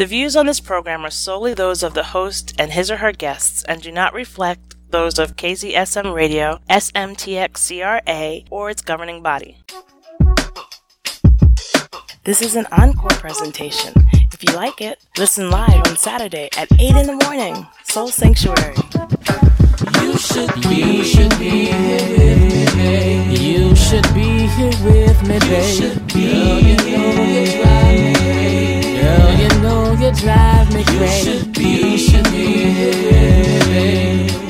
The views on this program are solely those of the host and his or her guests and do not reflect those of KZSM Radio, SMTX or its governing body. This is an encore presentation. If you like it, listen live on Saturday at 8 in the morning, Soul Sanctuary. You should be, you should be here with me, babe. You should be here with me, babe. You should be Girl, you know you me, babe. Girl, you drive me crazy. You should be here.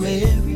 everywhere.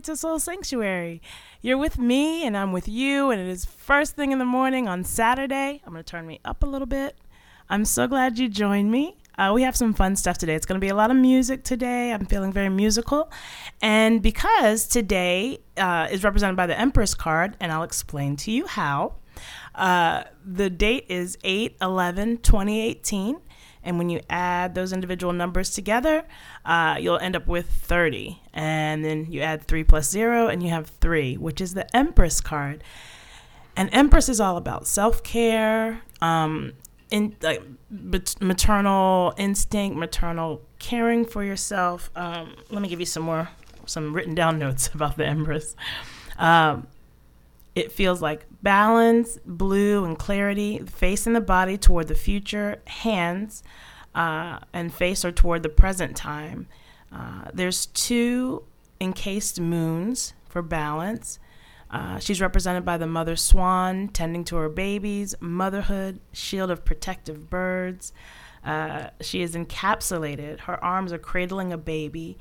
It to Soul Sanctuary. You're with me, and I'm with you, and it is first thing in the morning on Saturday. I'm going to turn me up a little bit. I'm so glad you joined me. Uh, we have some fun stuff today. It's going to be a lot of music today. I'm feeling very musical. And because today uh, is represented by the Empress card, and I'll explain to you how, uh, the date is 8 11 2018. And when you add those individual numbers together, uh, you'll end up with 30. And then you add 3 plus 0, and you have 3, which is the Empress card. And Empress is all about self care, um, in like maternal instinct, maternal caring for yourself. Um, let me give you some more, some written down notes about the Empress. Um, it feels like balance, blue, and clarity, face and the body toward the future, hands uh, and face are toward the present time. Uh, there's two encased moons for balance. Uh, she's represented by the mother swan tending to her babies, motherhood, shield of protective birds. Uh, she is encapsulated. Her arms are cradling a baby,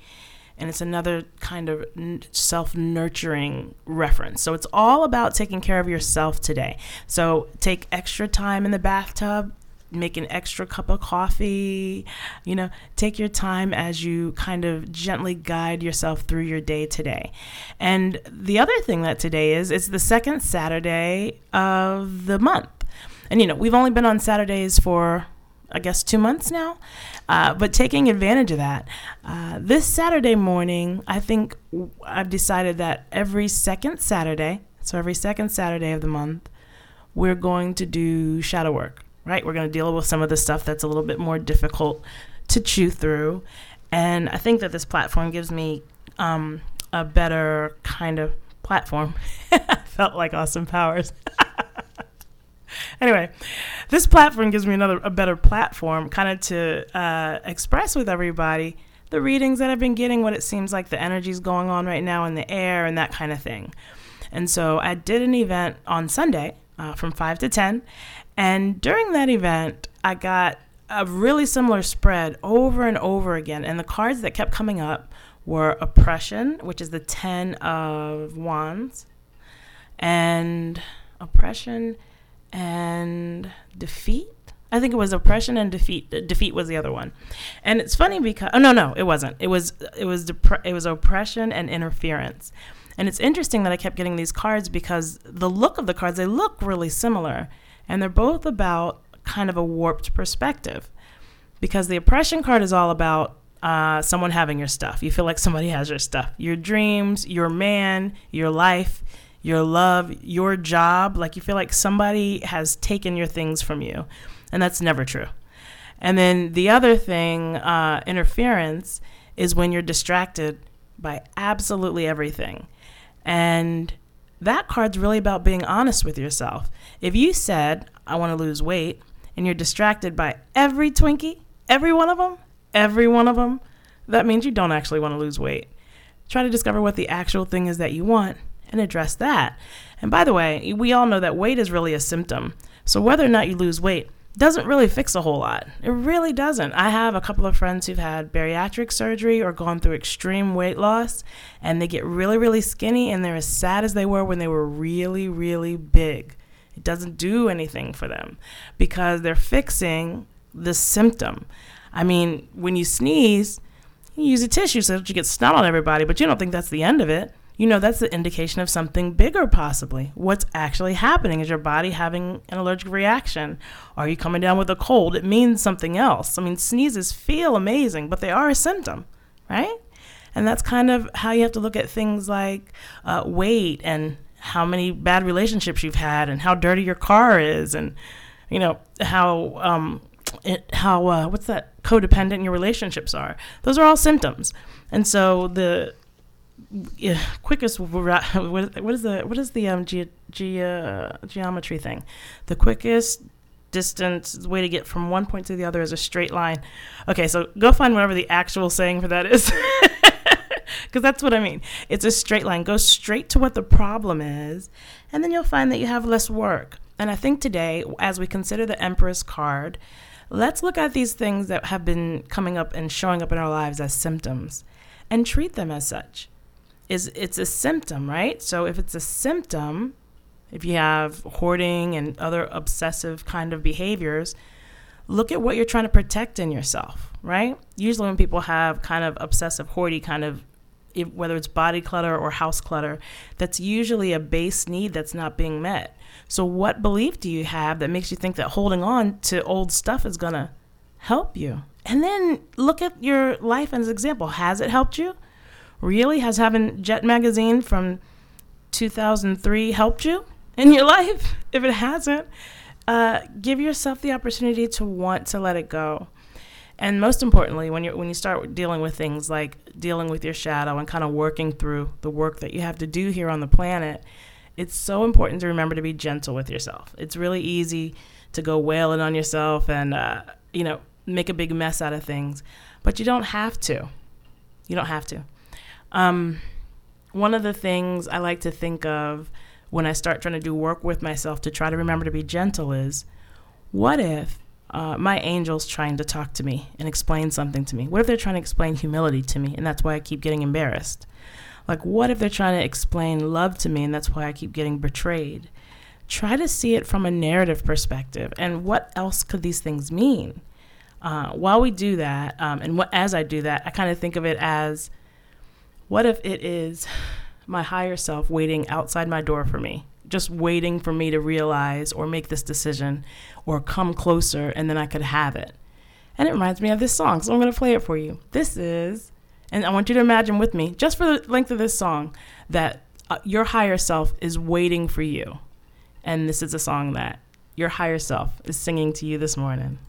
and it's another kind of self nurturing reference. So it's all about taking care of yourself today. So take extra time in the bathtub make an extra cup of coffee. You know, take your time as you kind of gently guide yourself through your day today. And the other thing that today is, it's the second Saturday of the month. And, you know, we've only been on Saturdays for, I guess, two months now. Uh, but taking advantage of that, uh, this Saturday morning, I think I've decided that every second Saturday, so every second Saturday of the month, we're going to do shadow work right? We're going to deal with some of the stuff that's a little bit more difficult to chew through. And I think that this platform gives me um, a better kind of platform. felt like Austin Powers. anyway, this platform gives me another a better platform, kind of to uh, express with everybody the readings that I've been getting, what it seems like the energy's going on right now in the air, and that kind of thing. And so I did an event on Sunday uh, from five to ten, and during that event, I got a really similar spread over and over again. And the cards that kept coming up were oppression, which is the 10 of wands, and oppression and defeat. I think it was oppression and defeat. Defeat was the other one, and it's funny because oh no no it wasn't. It was it was depre- it was oppression and interference, and it's interesting that I kept getting these cards because the look of the cards they look really similar, and they're both about kind of a warped perspective. Because the oppression card is all about uh, someone having your stuff. You feel like somebody has your stuff, your dreams, your man, your life, your love, your job. Like you feel like somebody has taken your things from you. And that's never true. And then the other thing, uh, interference, is when you're distracted by absolutely everything. And that card's really about being honest with yourself. If you said, I want to lose weight, and you're distracted by every Twinkie, every one of them, every one of them, that means you don't actually want to lose weight. Try to discover what the actual thing is that you want and address that. And by the way, we all know that weight is really a symptom. So whether or not you lose weight, doesn't really fix a whole lot. It really doesn't. I have a couple of friends who've had bariatric surgery or gone through extreme weight loss, and they get really, really skinny and they're as sad as they were when they were really, really big. It doesn't do anything for them because they're fixing the symptom. I mean, when you sneeze, you use a tissue so that you get snot on everybody, but you don't think that's the end of it you know that's the indication of something bigger possibly. What's actually happening is your body having an allergic reaction. Are you coming down with a cold? It means something else. I mean sneezes feel amazing but they are a symptom right? And that's kind of how you have to look at things like uh, weight and how many bad relationships you've had and how dirty your car is and you know how um, it, how uh, what's that? Codependent your relationships are. Those are all symptoms. And so the yeah, quickest what is the what is the um ge- ge- uh, geometry thing? The quickest distance way to get from one point to the other is a straight line. Okay, so go find whatever the actual saying for that is. Because that's what I mean. It's a straight line. Go straight to what the problem is, and then you'll find that you have less work. And I think today, as we consider the Empress card, let's look at these things that have been coming up and showing up in our lives as symptoms and treat them as such. Is it's a symptom, right? So if it's a symptom, if you have hoarding and other obsessive kind of behaviors, look at what you're trying to protect in yourself, right? Usually when people have kind of obsessive hoardy kind of whether it's body clutter or house clutter, that's usually a base need that's not being met. So, what belief do you have that makes you think that holding on to old stuff is going to help you? And then look at your life as an example. Has it helped you? Really? Has having Jet Magazine from 2003 helped you in your life? If it hasn't, uh, give yourself the opportunity to want to let it go. And most importantly, when you when you start dealing with things like dealing with your shadow and kind of working through the work that you have to do here on the planet, it's so important to remember to be gentle with yourself. It's really easy to go wailing on yourself and uh, you know make a big mess out of things, but you don't have to. You don't have to. Um, one of the things I like to think of when I start trying to do work with myself to try to remember to be gentle is, what if uh, my angel's trying to talk to me and explain something to me? What if they're trying to explain humility to me and that's why I keep getting embarrassed? Like, what if they're trying to explain love to me and that's why I keep getting betrayed? Try to see it from a narrative perspective and what else could these things mean? Uh, while we do that, um, and what, as I do that, I kind of think of it as what if it is my higher self waiting outside my door for me? just waiting for me to realize or make this decision or come closer and then I could have it. And it reminds me of this song, so I'm going to play it for you. This is, and I want you to imagine with me, just for the length of this song, that uh, your higher self is waiting for you. And this is a song that your higher self is singing to you this morning.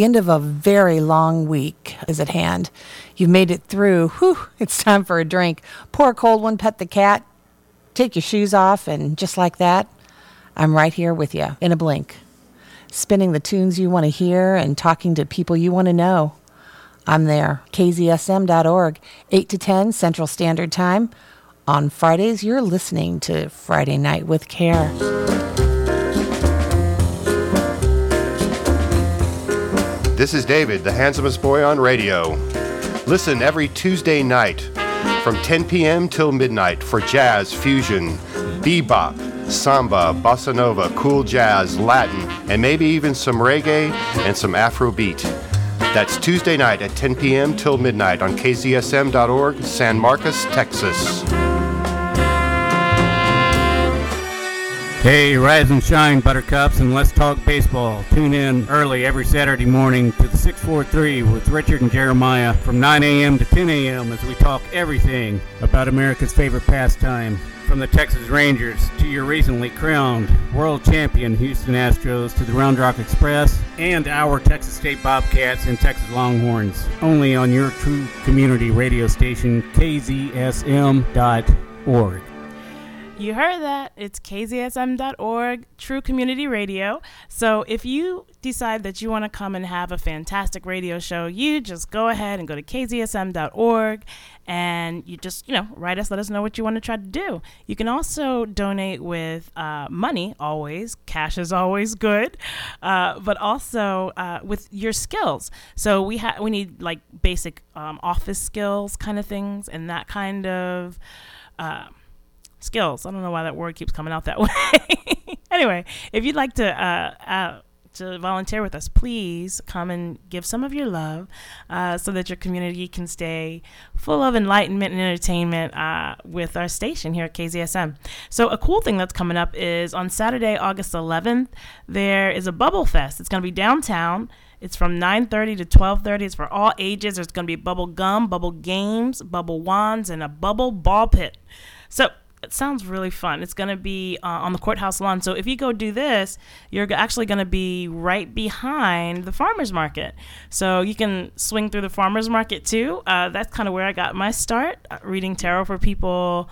The end of a very long week is at hand. You've made it through. Whew, it's time for a drink. Pour a cold one, pet the cat, take your shoes off, and just like that, I'm right here with you in a blink. Spinning the tunes you want to hear and talking to people you want to know. I'm there. KZSM.org, 8 to 10 Central Standard Time. On Fridays, you're listening to Friday Night with Care. This is David, the handsomest boy on radio. Listen every Tuesday night from 10 p.m. till midnight for jazz, fusion, bebop, samba, bossa nova, cool jazz, Latin, and maybe even some reggae and some Afrobeat. That's Tuesday night at 10 p.m. till midnight on KZSM.org, San Marcos, Texas. Hey, rise and shine, Buttercups, and let's talk baseball. Tune in early every Saturday morning to the 643 with Richard and Jeremiah from 9 a.m. to 10 a.m. as we talk everything about America's favorite pastime. From the Texas Rangers to your recently crowned world champion Houston Astros to the Round Rock Express and our Texas State Bobcats and Texas Longhorns. Only on your true community radio station, KZSM.org. You heard that. It's kzsm.org, True Community Radio. So if you decide that you want to come and have a fantastic radio show, you just go ahead and go to kzsm.org and you just, you know, write us, let us know what you want to try to do. You can also donate with uh, money, always. Cash is always good, uh, but also uh, with your skills. So we have we need like basic um, office skills kind of things and that kind of. Uh, skills. I don't know why that word keeps coming out that way. anyway, if you'd like to uh, uh, to volunteer with us, please come and give some of your love uh, so that your community can stay full of enlightenment and entertainment uh, with our station here at KZSM. So, a cool thing that's coming up is on Saturday, August 11th, there is a Bubble Fest. It's going to be downtown. It's from 9:30 to 12:30. It's for all ages. There's going to be bubble gum, bubble games, bubble wands, and a bubble ball pit. So it sounds really fun. It's going to be uh, on the courthouse lawn. So if you go do this, you're actually going to be right behind the farmers market. So you can swing through the farmers market too. Uh, that's kind of where I got my start uh, reading tarot for people.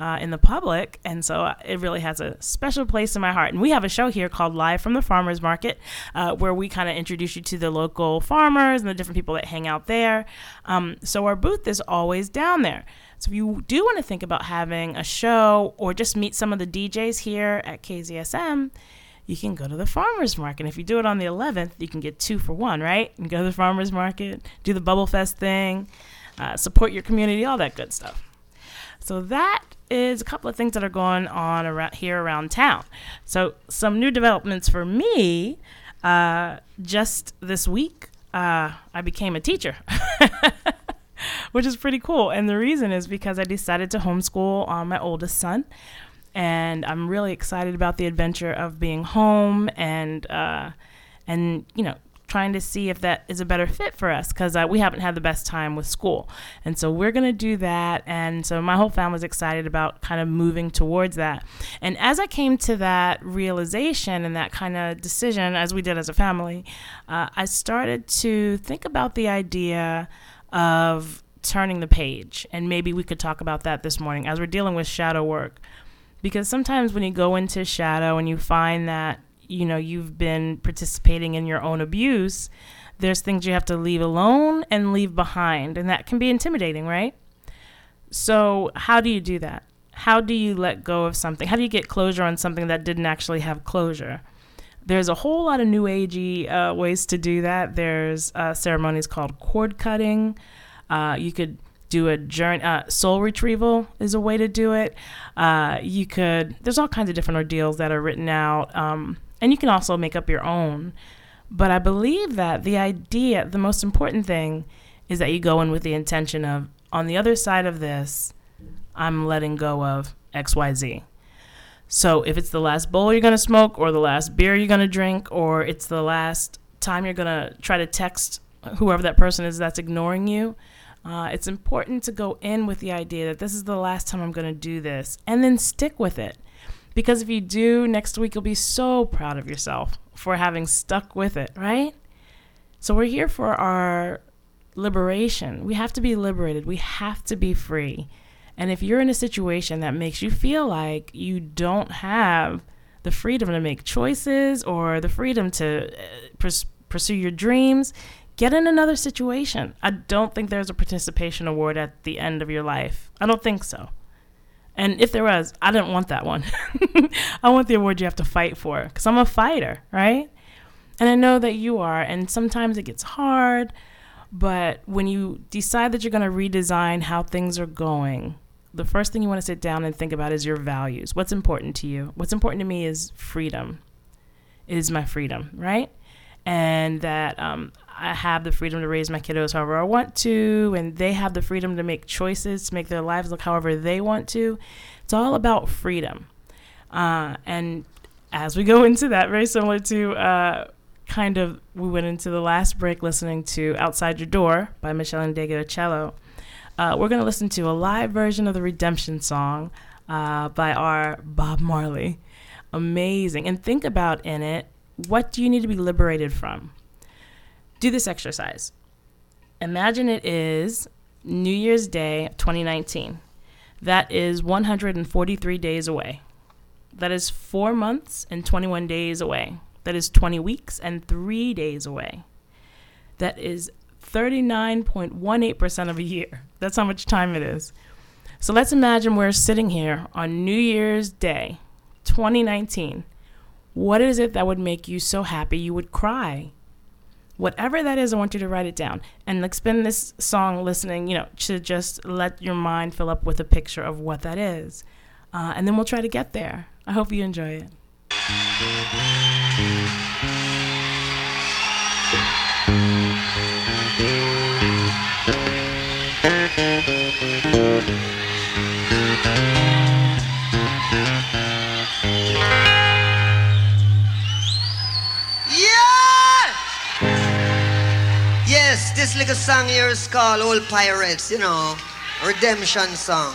Uh, in the public, and so uh, it really has a special place in my heart. And we have a show here called Live from the Farmers Market, uh, where we kind of introduce you to the local farmers and the different people that hang out there. Um, so our booth is always down there. So if you do want to think about having a show or just meet some of the DJs here at KZSM, you can go to the farmers market. If you do it on the 11th, you can get two for one, right? Can go to the farmers market, do the Bubble Fest thing, uh, support your community, all that good stuff. So that is a couple of things that are going on around here around town. So some new developments for me. Uh, just this week, uh, I became a teacher. which is pretty cool. And the reason is because I decided to homeschool uh, my oldest son. And I'm really excited about the adventure of being home and, uh, and you know, trying to see if that is a better fit for us because uh, we haven't had the best time with school. And so we're going to do that. And so my whole family's excited about kind of moving towards that. And as I came to that realization and that kind of decision, as we did as a family, uh, I started to think about the idea of turning the page. And maybe we could talk about that this morning as we're dealing with shadow work. Because sometimes when you go into shadow and you find that, you know, you've been participating in your own abuse, there's things you have to leave alone and leave behind, and that can be intimidating, right? So, how do you do that? How do you let go of something? How do you get closure on something that didn't actually have closure? There's a whole lot of new agey uh, ways to do that. There's uh, ceremonies called cord cutting. Uh, you could do a journey. Uh, soul retrieval is a way to do it. Uh, you could. There's all kinds of different ordeals that are written out, um, and you can also make up your own. But I believe that the idea, the most important thing, is that you go in with the intention of, on the other side of this, I'm letting go of X, Y, Z. So if it's the last bowl you're gonna smoke, or the last beer you're gonna drink, or it's the last time you're gonna try to text whoever that person is that's ignoring you, uh, it's important to go in with the idea that this is the last time I'm gonna do this, and then stick with it. Because if you do, next week you'll be so proud of yourself for having stuck with it, right? So we're here for our liberation. We have to be liberated. We have to be free. And if you're in a situation that makes you feel like you don't have the freedom to make choices or the freedom to uh, pers- pursue your dreams, get in another situation. I don't think there's a participation award at the end of your life. I don't think so. And if there was, I didn't want that one. I want the award you have to fight for because I'm a fighter, right? And I know that you are. And sometimes it gets hard. But when you decide that you're going to redesign how things are going, the first thing you want to sit down and think about is your values. What's important to you? What's important to me is freedom. It is my freedom, right? And that um, I have the freedom to raise my kiddos however I want to, and they have the freedom to make choices, to make their lives look however they want to. It's all about freedom. Uh, and as we go into that, very similar to uh, kind of, we went into the last break listening to Outside Your Door by Meshell Ndegeocello uh, we're going to listen to a live version of the Redemption song uh, by our Bob Marley. Amazing. And think about in it what do you need to be liberated from? Do this exercise. Imagine it is New Year's Day 2019. That is 143 days away. That is four months and 21 days away. That is 20 weeks and three days away. That is 39.18% of a year. That's how much time it is. So let's imagine we're sitting here on New Year's Day, 2019. What is it that would make you so happy you would cry? Whatever that is, I want you to write it down and like spend this song listening, you know, to just let your mind fill up with a picture of what that is. Uh, and then we'll try to get there. I hope you enjoy it. This little song here is called Old Pirates, you know, redemption song.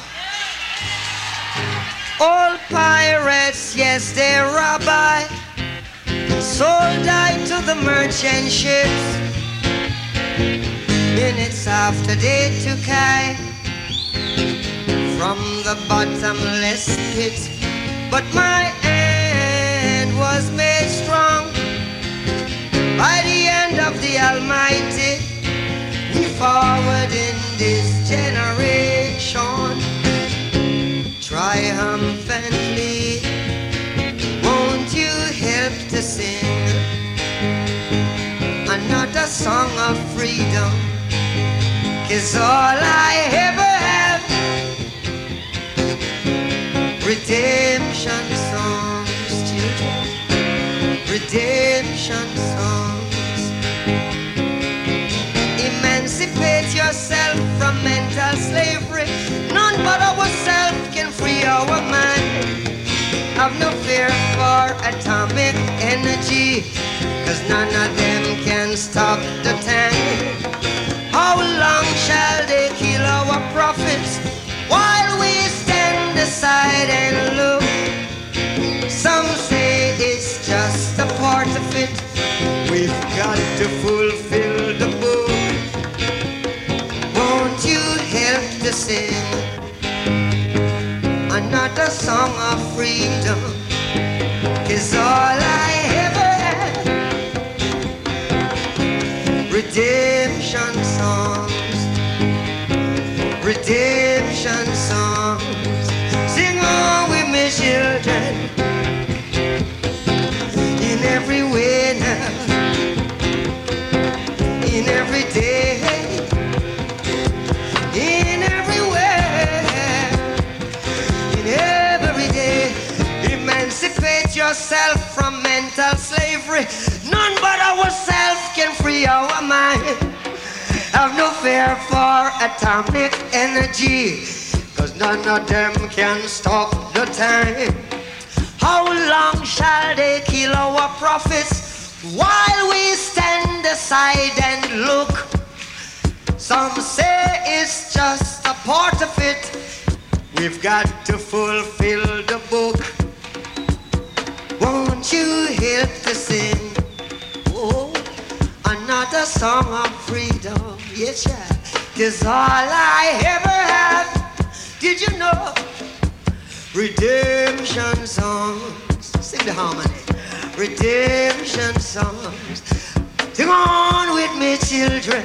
Old pirates, yes, they rob I, sold I to the merchant ships. Minutes after they took I from the bottomless pit, but my hand was made strong by the hand of the Almighty. Forward in this generation triumphantly. Won't you help to sing another song of freedom? Cause all I ever have redemption songs, children, redemption songs. Cause none of them can stop the tank. How long shall they kill our prophets while we stand aside and look? Some say it's just a part of it. We've got to fulfill the book. Won't you help to sing another song of freedom? Cause all I ever redemption songs, redemption songs. Sing on with me, children, in every way now, in every day, in every way, in every day. Emancipate yourself from mental slavery. None but ourselves can free our mind. Have no fear for atomic energy, cause none of them can stop the time. How long shall they kill our prophets while we stand aside and look? Some say it's just a part of it. We've got to fulfill the book. Won't you help to sing? Oh, another song of freedom. Yes, yeah. Cause all I ever have, did you know? Redemption songs. Sing the harmony. Redemption songs. Sing on with me, children.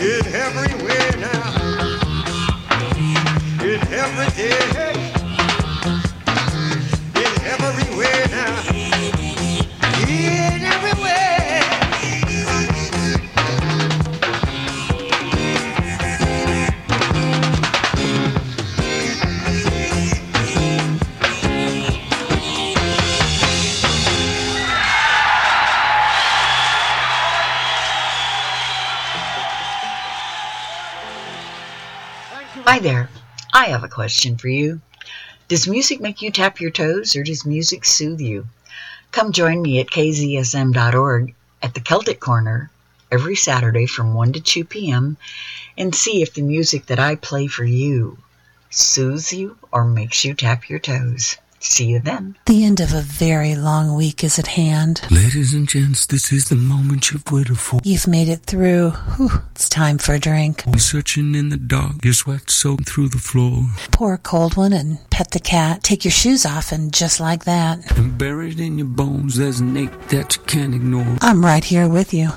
In every way now. In every day. Hi there. I have a question for you. Does music make you tap your toes or does music soothe you? Come join me at kzsm.org at the Celtic Corner every Saturday from 1 to 2 p.m. and see if the music that I play for you soothes you or makes you tap your toes. See you then. The end of a very long week is at hand. Ladies and gents, this is the moment you've waited for. You've made it through. Whew, it's time for a drink. You're searching in the dark, your sweat soaked through the floor. Pour a cold one and pet the cat. Take your shoes off and just like that. And buried in your bones, there's an ache that you can't ignore. I'm right here with you.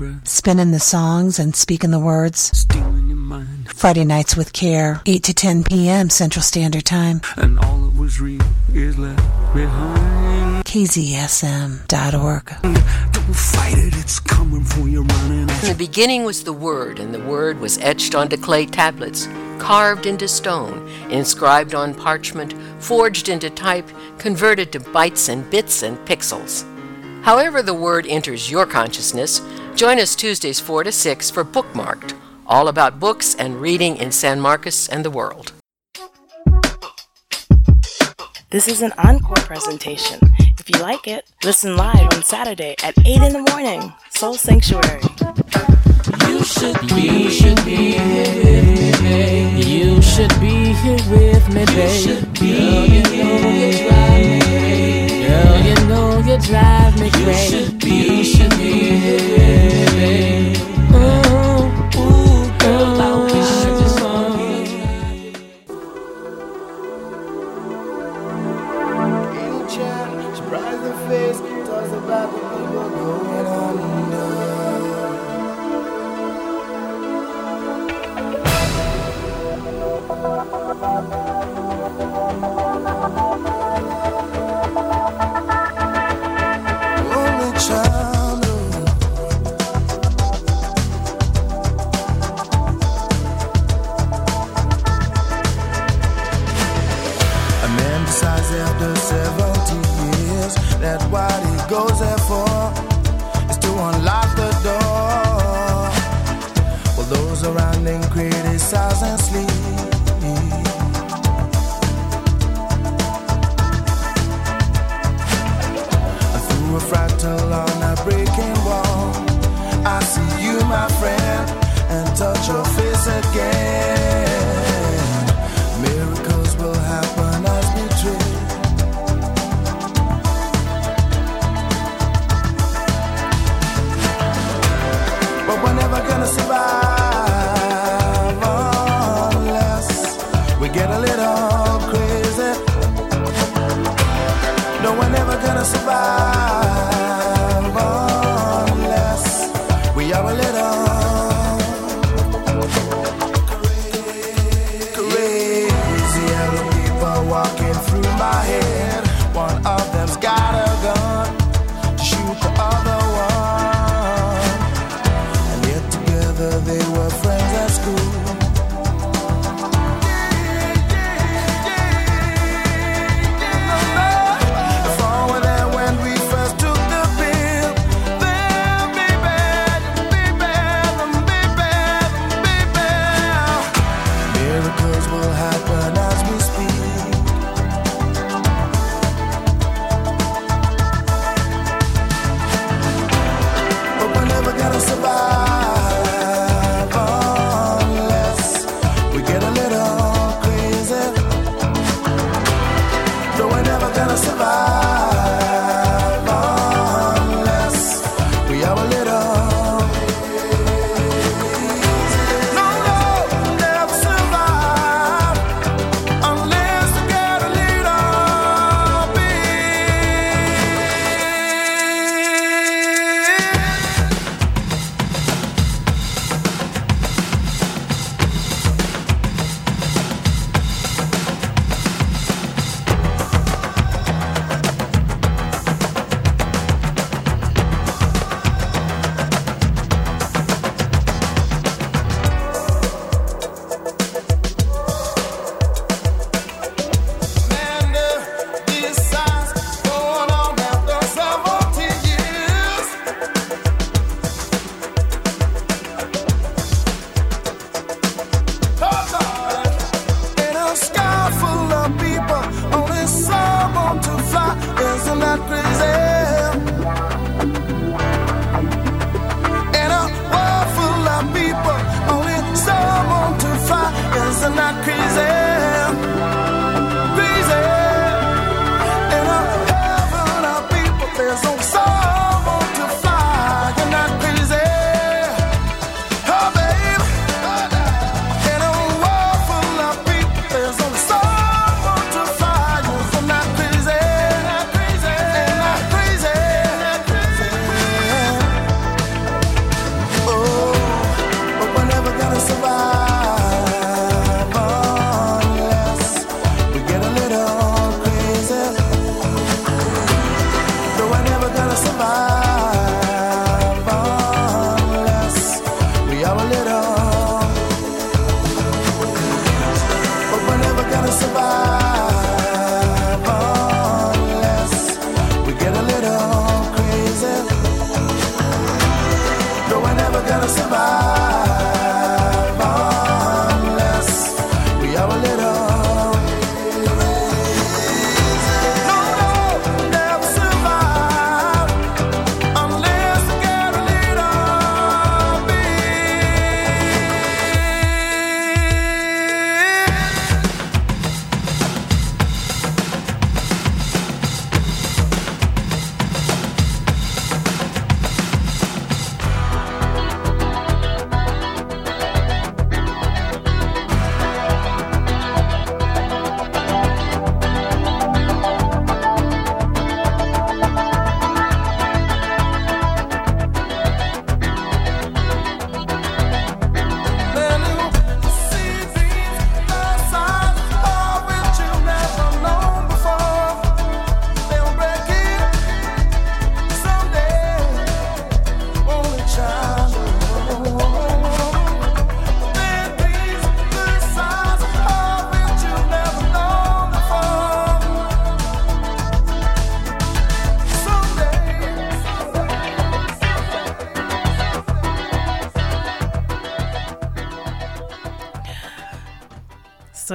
Taking your breath, Spinning the songs and speaking the words. stealing your mind. Friday nights with care, 8 to 10 p.m. Central Standard Time. And all that was real is left behind. KZSM.org. Don't fight it, it's coming for you running In the beginning was the Word, and the Word was etched onto clay tablets, carved into stone, inscribed on parchment, forged into type, converted to bytes and bits and pixels. However, the Word enters your consciousness, join us Tuesdays 4 to 6 for Bookmarked, all about books and reading in San Marcos and the world. This is an encore presentation. If you like it, listen live on Saturday at 8 in the morning. Soul Sanctuary. You should be, you should be here. with me. You should be here with me, babe. You drive me crazy. You should be, you should be here.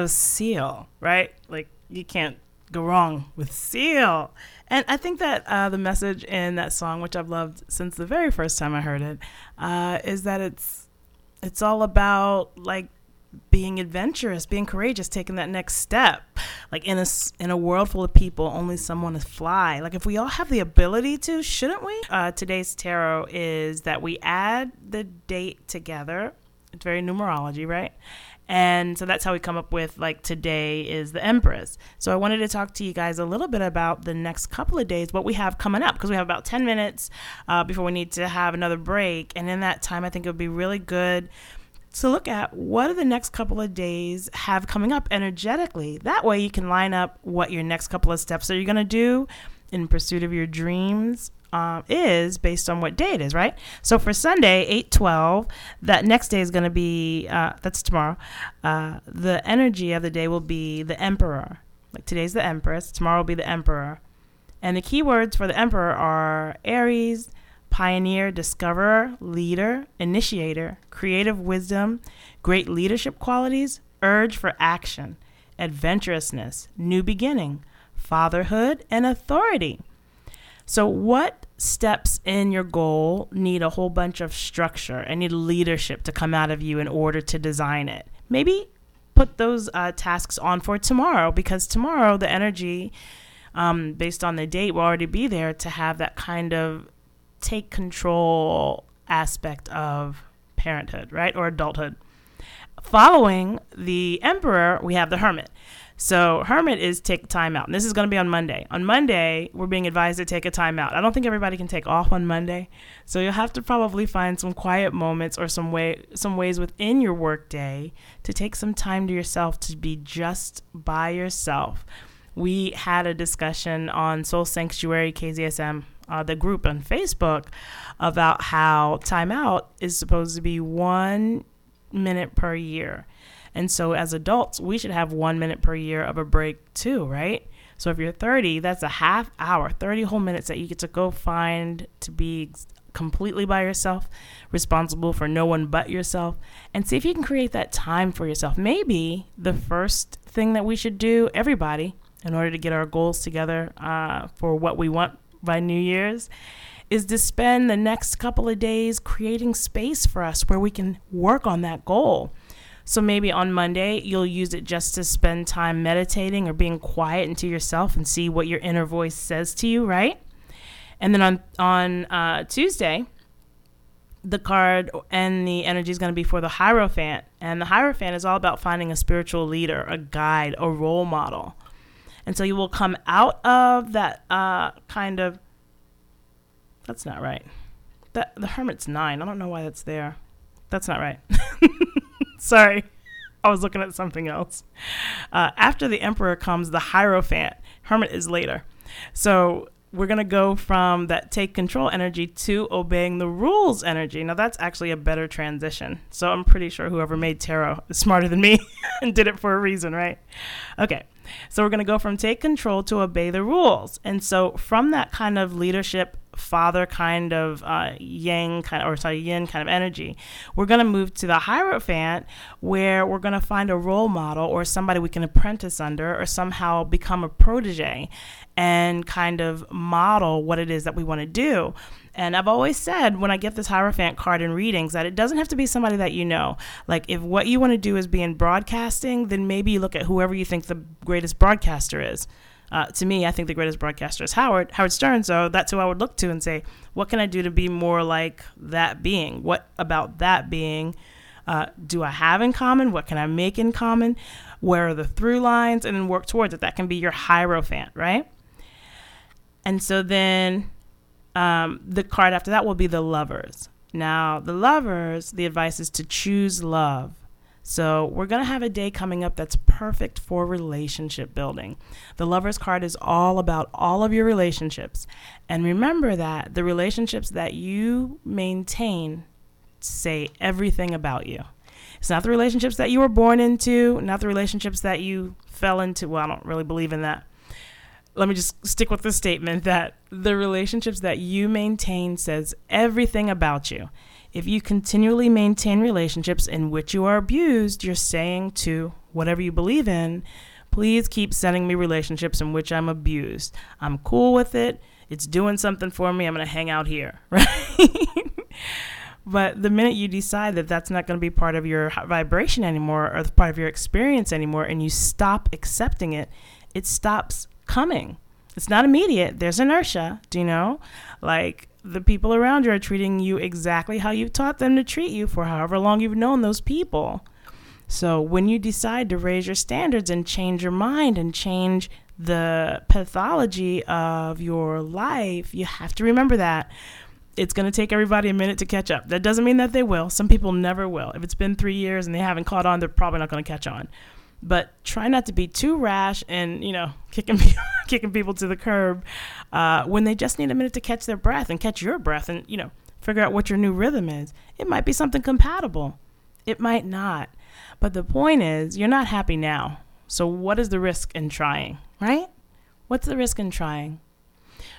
So Seal, right? Like you can't go wrong with Seal. And I think that uh, the message in that song, which I've loved since the very first time I heard it, uh, is that it's it's all about like being adventurous, being courageous, taking that next step. Like in a in a world full of people, only someone is fly. Like if we all have the ability to, shouldn't we? Uh, today's tarot is that we add the date together. It's very numerology, right? And so that's how we come up with like today is the Empress. So I wanted to talk to you guys a little bit about the next couple of days, what we have coming up, because we have about 10 minutes uh, before we need to have another break. And in that time, I think it would be really good to look at what do the next couple of days have coming up energetically. That way you can line up what your next couple of steps are you going to do in pursuit of your dreams um, is based on what day it is, right? So for Sunday, 812, that next day is going to be, uh, that's tomorrow. Uh, the energy of the day will be the Emperor. Like today's the Empress, tomorrow will be the Emperor. And the keywords for the Emperor are Aries, pioneer, discoverer, leader, initiator, creative wisdom, great leadership qualities, urge for action, adventurousness, new beginning, fatherhood, and authority. So, what steps in your goal need a whole bunch of structure and need leadership to come out of you in order to design it? Maybe put those uh, tasks on for tomorrow because tomorrow the energy, um, based on the date, will already be there to have that kind of take control aspect of parenthood, right? Or adulthood. Following the emperor, we have the hermit. So hermit is take time out. And this is going to be on Monday. On Monday, we're being advised to take a time out. I don't think everybody can take off on Monday. So you'll have to probably find some quiet moments or some way some ways within your workday to take some time to yourself to be just by yourself. We had a discussion on Soul Sanctuary KZSM uh, the group on Facebook about how timeout is supposed to be one minute per year. And so as adults, we should have one minute per year of a break too, right? So if you're 30, that's a half hour, 30 whole minutes that you get to go find to be completely by yourself, responsible for no one but yourself, and see if you can create that time for yourself. Maybe the first thing that we should do, everybody, in order to get our goals together uh, for what we want by New Year's, is to spend the next couple of days creating space for us where we can work on that goal. So maybe on Monday, you'll use it just to spend time meditating or being quiet into yourself and see what your inner voice says to you, right? And then on on uh, Tuesday, the card and the energy is going to be for the Hierophant. And the Hierophant is all about finding a spiritual leader, a guide, a role model. And so you will come out of that uh, kind of. That's not right. That the Hermit's nine. I don't know why that's there. That's not right. Sorry. I was looking at something else. Uh, after the Emperor comes the Hierophant. Hermit is later. So we're going to go from that take control energy to obeying the rules energy. Now, that's actually a better transition. So I'm pretty sure whoever made tarot is smarter than me and did it for a reason, right? Okay. So we're going to go from take control to obey the rules. And so from that kind of leadership father kind of uh, yang kind of, or sorry yin kind of energy we're going to move to the hierophant where we're going to find a role model or somebody we can apprentice under or somehow become a protege and kind of model what it is that we want to do and I've always said when I get this Hierophant card in readings that it doesn't have to be somebody that you know. Like, if what you want to do is be in broadcasting, then maybe you look at whoever you think the greatest broadcaster is. Uh, to me, I think the greatest broadcaster is Howard, Howard Stern. So that's who I would look to and say, what can I do to be more like that being? What about that being uh, do I have in common? What can I make in common? Where are the through lines? And then work towards it. That can be your Hierophant, right? And so then um, the card after that will be the lovers. Now, the lovers, the advice is to choose love. So, we're going to have a day coming up that's perfect for relationship building. The Lover's card is all about all of your relationships. And remember that the relationships that you maintain say everything about you. It's not the relationships that you were born into, not the relationships that you fell into. Well, I don't really believe in that. Let me just stick with the statement that the relationships that you maintain says everything about you. If you continually maintain relationships in which you are abused, you're saying to whatever you believe in, please keep sending me relationships in which I'm abused. I'm cool with it. It's doing something for me. I'm going to hang out here, right? but the minute you decide that that's not going to be part of your vibration anymore or part of your experience anymore and you stop accepting it, it stops coming. It's not immediate. There's inertia, do you know? Like the people around you are treating you exactly how you've taught them to treat you for however long you've known those people. So when you decide to raise your standards and change your mind and change the pathology of your life, you have to remember that it's going to take everybody a minute to catch up. That doesn't mean that they will. Some people never will. If it's been three years and they haven't caught on, they're probably not going to catch on. But try not to be too rash and you know kicking kicking people to the curb uh, when they just need a minute to catch their breath and catch your breath and you know figure out what your new rhythm is. It might be something compatible. It might not. But the point is, you're not happy now. So what is the risk in trying, right? What's the risk in trying?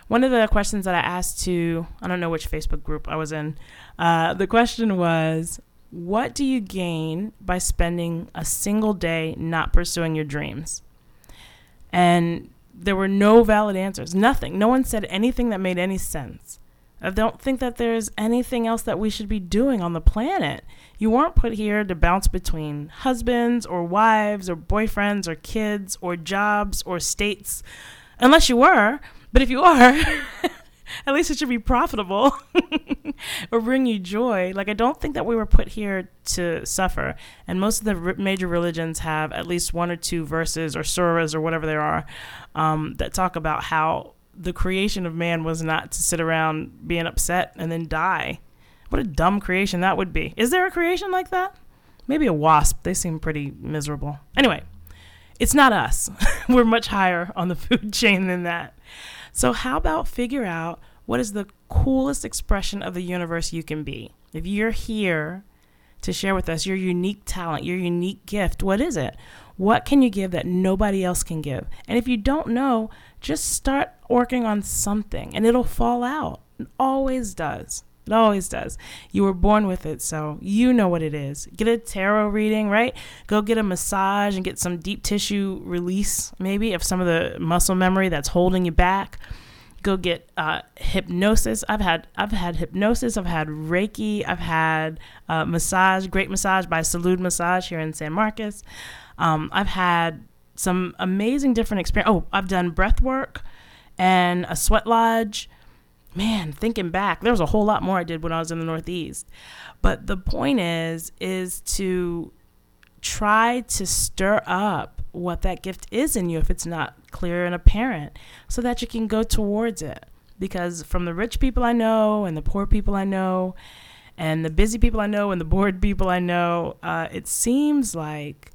One of the questions that I asked to, I don't know which Facebook group I was in, uh, the question was, what do you gain by spending a single day not pursuing your dreams? And there were no valid answers. Nothing. No one said anything that made any sense. I don't think that there's anything else that we should be doing on the planet. You weren't put here to bounce between husbands or wives or boyfriends or kids or jobs or states, unless you were. But if you are, at least it should be profitable or bring you joy. Like, I don't think that we were put here to suffer. And most of the r- major religions have at least one or two verses or surahs or whatever there are um, that talk about how the creation of man was not to sit around being upset and then die. What a dumb creation that would be. Is there a creation like that? Maybe a wasp. They seem pretty miserable. Anyway, it's not us. We're much higher on the food chain than that. So, how about figure out what is the coolest expression of the universe you can be? If you're here to share with us your unique talent, your unique gift, what is it? What can you give that nobody else can give? And if you don't know, just start working on something and it'll fall out. It always does. It always does. You were born with it, so you know what it is. Get a tarot reading, right? Go get a massage and get some deep tissue release, maybe, of some of the muscle memory that's holding you back. Go get uh, hypnosis. I've had I've had hypnosis. I've had Reiki. I've had uh, massage. Great massage by Salud Massage here in San Marcos. Um, I've had some amazing different experience. Oh, I've done breath work and a sweat lodge man, thinking back, there was a whole lot more I did when I was in the Northeast. But the point is, is to try to stir up what that gift is in you if it's not clear and apparent so that you can go towards it. Because from the rich people I know and the poor people I know and the busy people I know and the bored people I know, uh, it seems like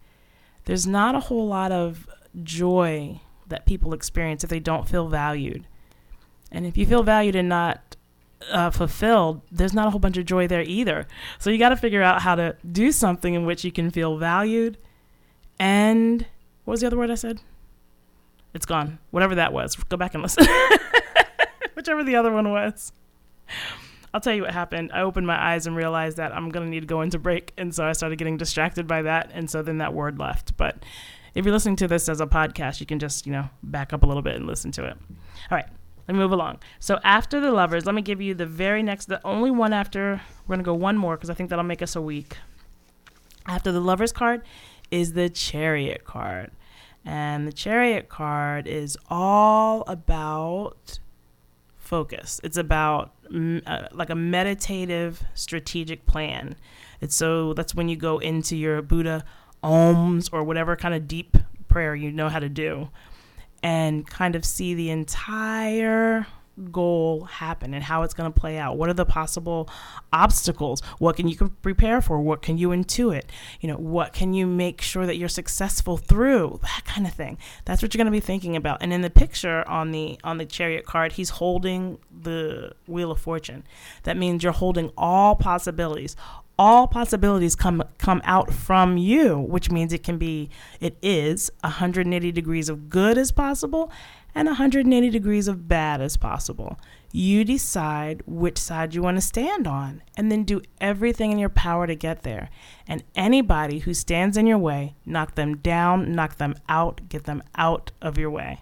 there's not a whole lot of joy that people experience if they don't feel valued. And if you feel valued and not uh, fulfilled, there's not a whole bunch of joy there either. So you got to figure out how to do something in which you can feel valued. And what was the other word I said? It's gone. Whatever that was. Go back and listen. Whichever the other one was. I'll tell you what happened. I opened my eyes and realized that I'm going to need to go into break. And so I started getting distracted by that. And so then that word left. But if you're listening to this as a podcast, you can just, you know, back up a little bit and listen to it. All right. Move along. So after the lovers, let me give you the very next, the only one after. We're gonna go one more because I think that'll make us a week. After the lovers card is the chariot card, and the chariot card is all about focus. It's about uh, like a meditative, strategic plan. It's so that's when you go into your Buddha ohms or whatever kind of deep prayer you know how to do and kind of see the entire goal happen and how it's going to play out. What are the possible obstacles? What can you prepare for? What can you intuit? You know what can you make sure that you're successful through? That kind of thing. That's what you're going to be thinking about. And in the picture on the on the chariot card he's holding the wheel of fortune. That means you're holding all possibilities all possibilities come come out from you, which means it can be it is 180 degrees of good as possible and 180 degrees of bad as possible. You decide which side you want to stand on and then do everything in your power to get there. And anybody who stands in your way, knock them down, knock them out, get them out of your way.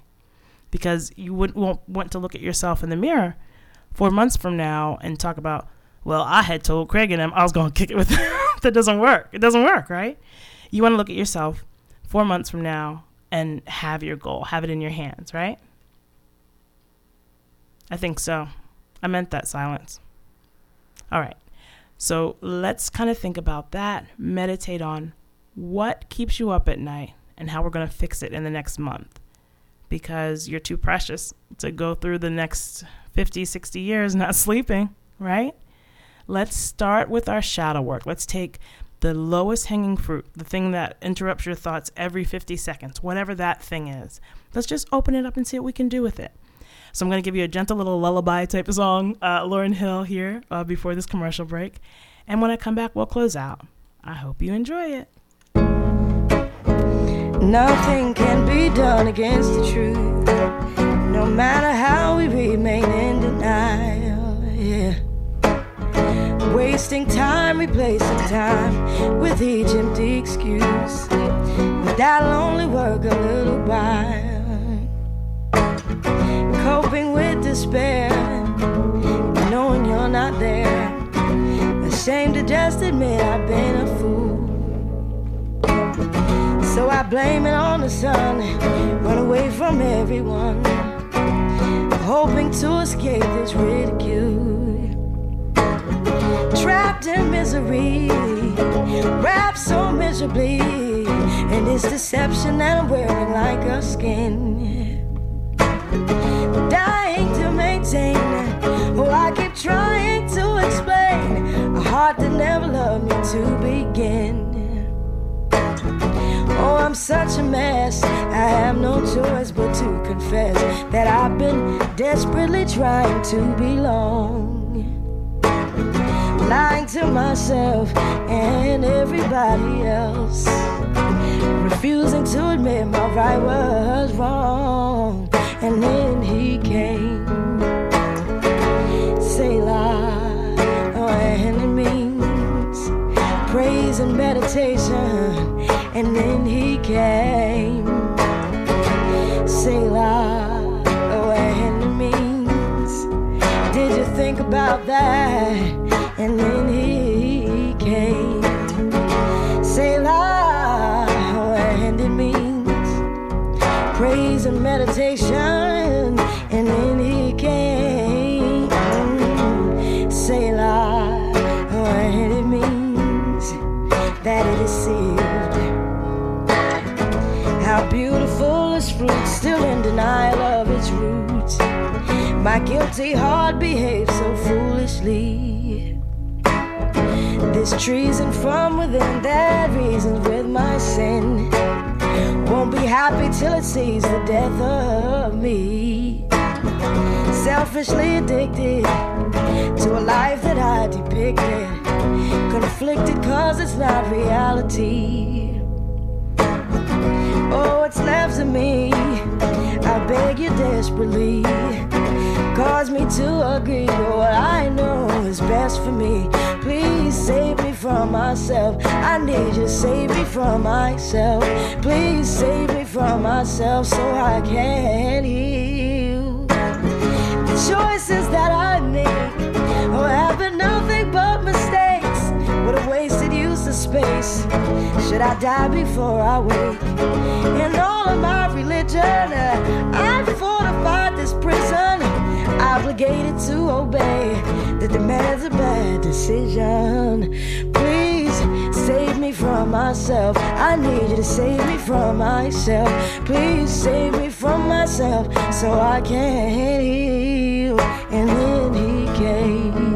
Because you wouldn't won't want to look at yourself in the mirror 4 months from now and talk about well, I had told Craig and them I was going to kick it with that doesn't work. It doesn't work, right? You want to look at yourself four months from now and have your goal, have it in your hands, right? I think so. I meant that silence. All right. So let's kind of think about that, meditate on what keeps you up at night and how we're going to fix it in the next month because you're too precious to go through the next 50, 60 years not sleeping, right? Let's start with our shadow work. Let's take the lowest hanging fruit, the thing that interrupts your thoughts every 50 seconds, whatever that thing is. Let's just open it up and see what we can do with it. So I'm going to give you a gentle little lullaby type of song, uh, Lauryn Hill here uh, before this commercial break. And when I come back, we'll close out. I hope you enjoy it. Nothing can be done against the truth, no matter how we remain in denial. Wasting time, replacing time with each empty excuse. But that'll only work a little while. coping with despair, knowing you're not there. Ashamed to just admit I've been a fool. So I blame it on the sun, run away from everyone, hoping to escape this ridicule. Trapped in misery, wrapped so miserably in this deception that I'm wearing like a skin. Dying to maintain, oh, I keep trying to explain a heart that never loved me to begin. Oh, I'm such a mess. I have no choice but to confess that I've been desperately trying to belong. Lying to myself and everybody else. Refusing to admit my right was wrong. And then he came. Say lie, oh, and it means praise and meditation. And then he came. Lie, oh, and it means did you think about that? And then he came. Say oh, and it means praise and meditation. And then he came. Say oh, and it means that it is sealed. How beautiful is fruit, still in denial of its roots. My guilty heart behaves so foolishly. This treason from within that reasons with my sin. Won't be happy till it sees the death of me. Selfishly addicted to a life that I depicted. Conflicted cause it's not reality. Oh, what's left of me? I beg you desperately. Cause me to agree with what I know is best for me. Please save me from myself. I need you, save me from myself. Please save me from myself so I can heal. The choices that I make oh, have been nothing but mistakes. What a wasted use of space. Should I die before I wake? In all of my religion, uh, I've fortified this prison, obligated to obey the demands of bad decision. Please save me from myself. I need you to save me from myself. Please save me from myself so I can heal. And then he came.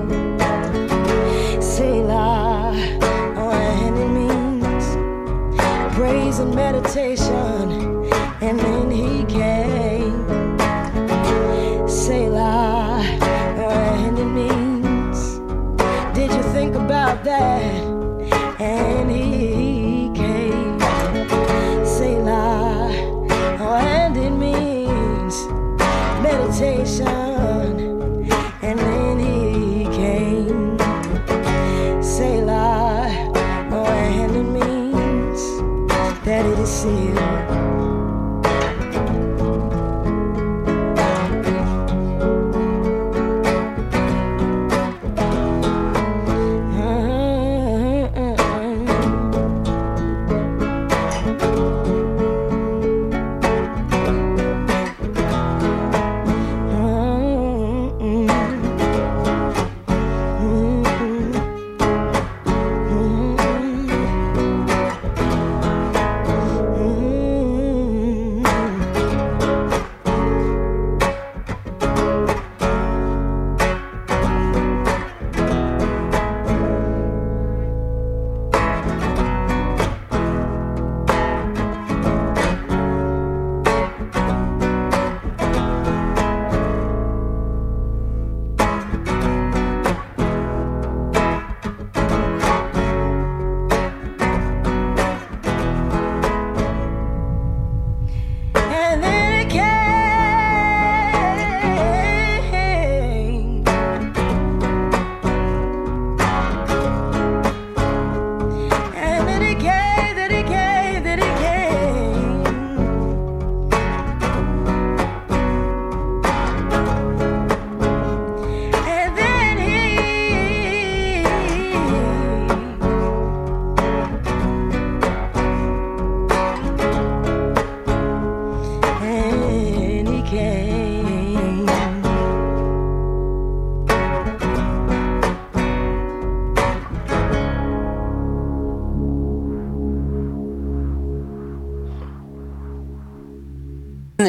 And meditation. And then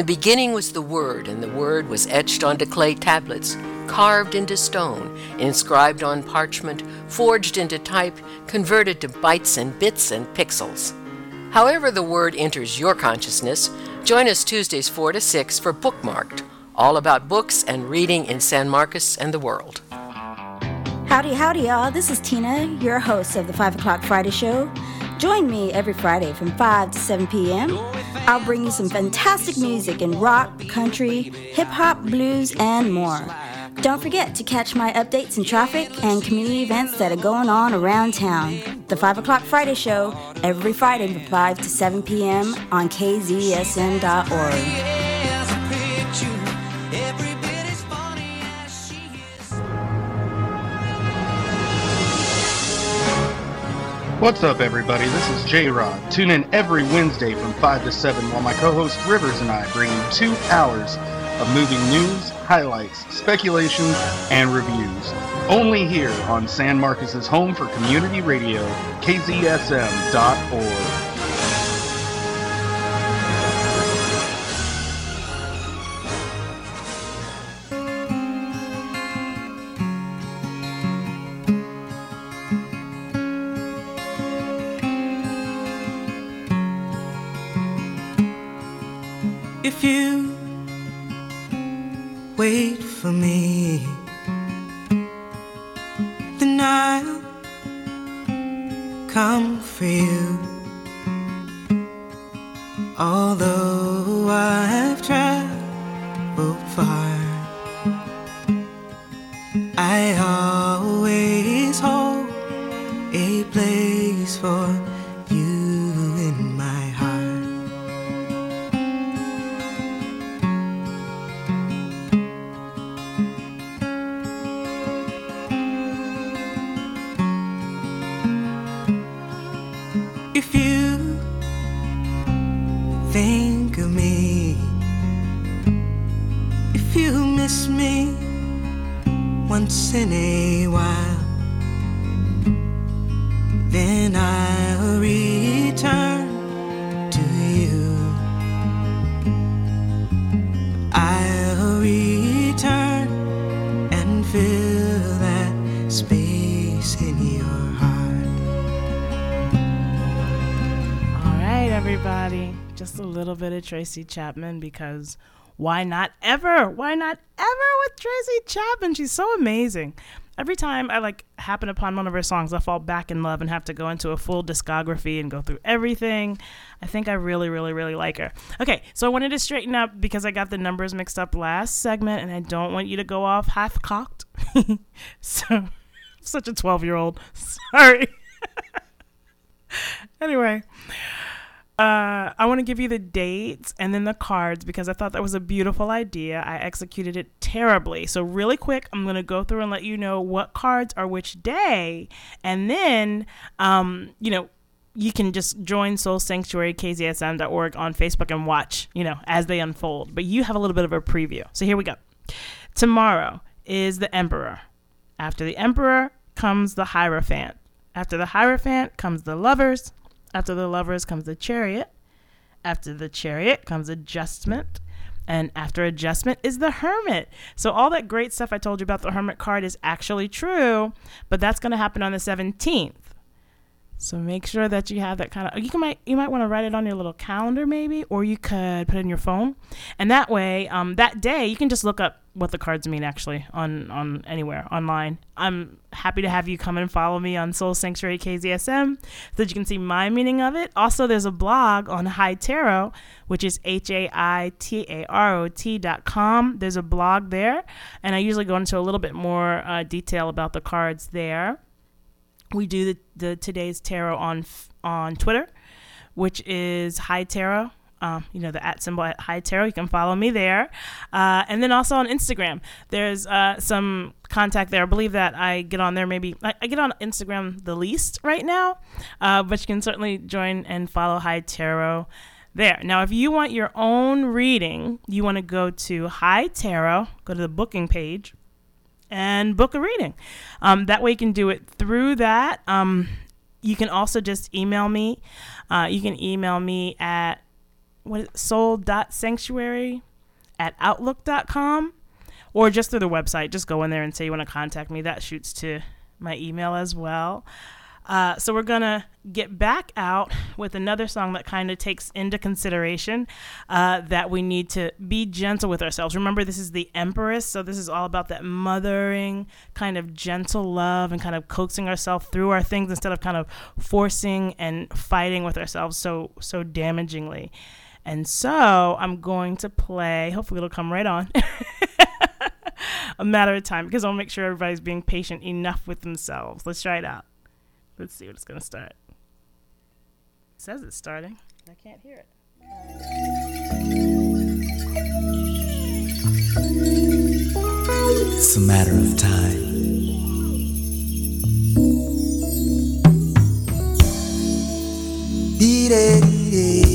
beginning was the Word, and the Word was etched onto clay tablets, carved into stone, inscribed on parchment, forged into type, converted to bytes and bits and pixels. However, the Word enters your consciousness, join us Tuesdays 4 to 6 for Bookmarked, all about books and reading in San Marcos and the world. Howdy, howdy, y'all. This is Tina, your host of the 5 o'clock Friday show. Join me every Friday from 5 to 7 p.m. I'll bring you some fantastic music in rock, country, hip hop, blues, and more. Don't forget to catch my updates in traffic and community events that are going on around town. The 5 o'clock Friday show, every Friday from 5 to 7 p.m. on kzsm.org. What's up, everybody? This is J Rod. Tune in every Wednesday from 5 to 7 while my co host Rivers and I bring you two hours of movie news, highlights, speculation, and reviews. Only here on San Marcos's home for community radio, kzsm.org. little bit of Tracy Chapman because why not ever? Why not ever with Tracy Chapman? She's so amazing. Every time I like happen upon one of her songs, I fall back in love and have to go into a full discography and go through everything. I think I really, really, really like her. Okay, so I wanted to straighten up because I got the numbers mixed up last segment, and I don't want you to go off half cocked. so, such a twelve year old. Sorry. anyway. Uh, I want to give you the dates and then the cards because I thought that was a beautiful idea. I executed it terribly. So, really quick, I'm going to go through and let you know what cards are which day. And then, um, you know, you can just join Soul Sanctuary, KZSM.org on Facebook and watch, you know, as they unfold. But you have a little bit of a preview. So, here we go. Tomorrow is the Emperor. After the Emperor comes the Hierophant. After the Hierophant comes the Lovers. After the lovers comes the chariot. After the chariot comes adjustment. And after adjustment is the hermit. So all that great stuff I told you about the hermit card is actually true, but that's going to happen on the 17th. So make sure that you have that kind of you can might you might want to write it on your little calendar maybe, or you could put it in your phone, and that way um, that day you can just look up what the cards mean actually on on anywhere online. I'm happy to have you come and follow me on Soul Sanctuary KZSM so that you can see my meaning of it. Also, there's a blog on Hai Tarot, which is H A I T A R O T dot com. There's a blog there, and I usually go into a little bit more uh, detail about the cards there we do the, the today's tarot on on Twitter, which is Hai Tarot. Um, you know the at symbol at Hai Tarot. You can follow me there, uh, and then also on Instagram. There's uh, some contact there. I believe that I get on there. Maybe I, I get on Instagram the least right now, uh, but you can certainly join and follow Hai Tarot there. Now, if you want your own reading, you want to go to Hai Tarot. Go to the booking page and book a reading. Um, that way you can do it through that. Um, you can also just email me. Uh, you can email me at what is soul.sanctuary at outlook.com or just through the website. Just go in there and say you want to contact me. That shoots to my email as well. Uh, so we're gonna get back out with another song that kind of takes into consideration uh, that we need to be gentle with ourselves. Remember, this is the Empress, so this is all about that mothering kind of gentle love and kind of coaxing ourselves through our things instead of kind of forcing and fighting with ourselves so so damagingly. And so I'm going to play. Hopefully, it'll come right on. a matter of time because I'll make sure everybody's being patient enough with themselves. Let's try it out. Let's see what it's going to start. It says it's starting. I can't hear it. It's a matter of time. How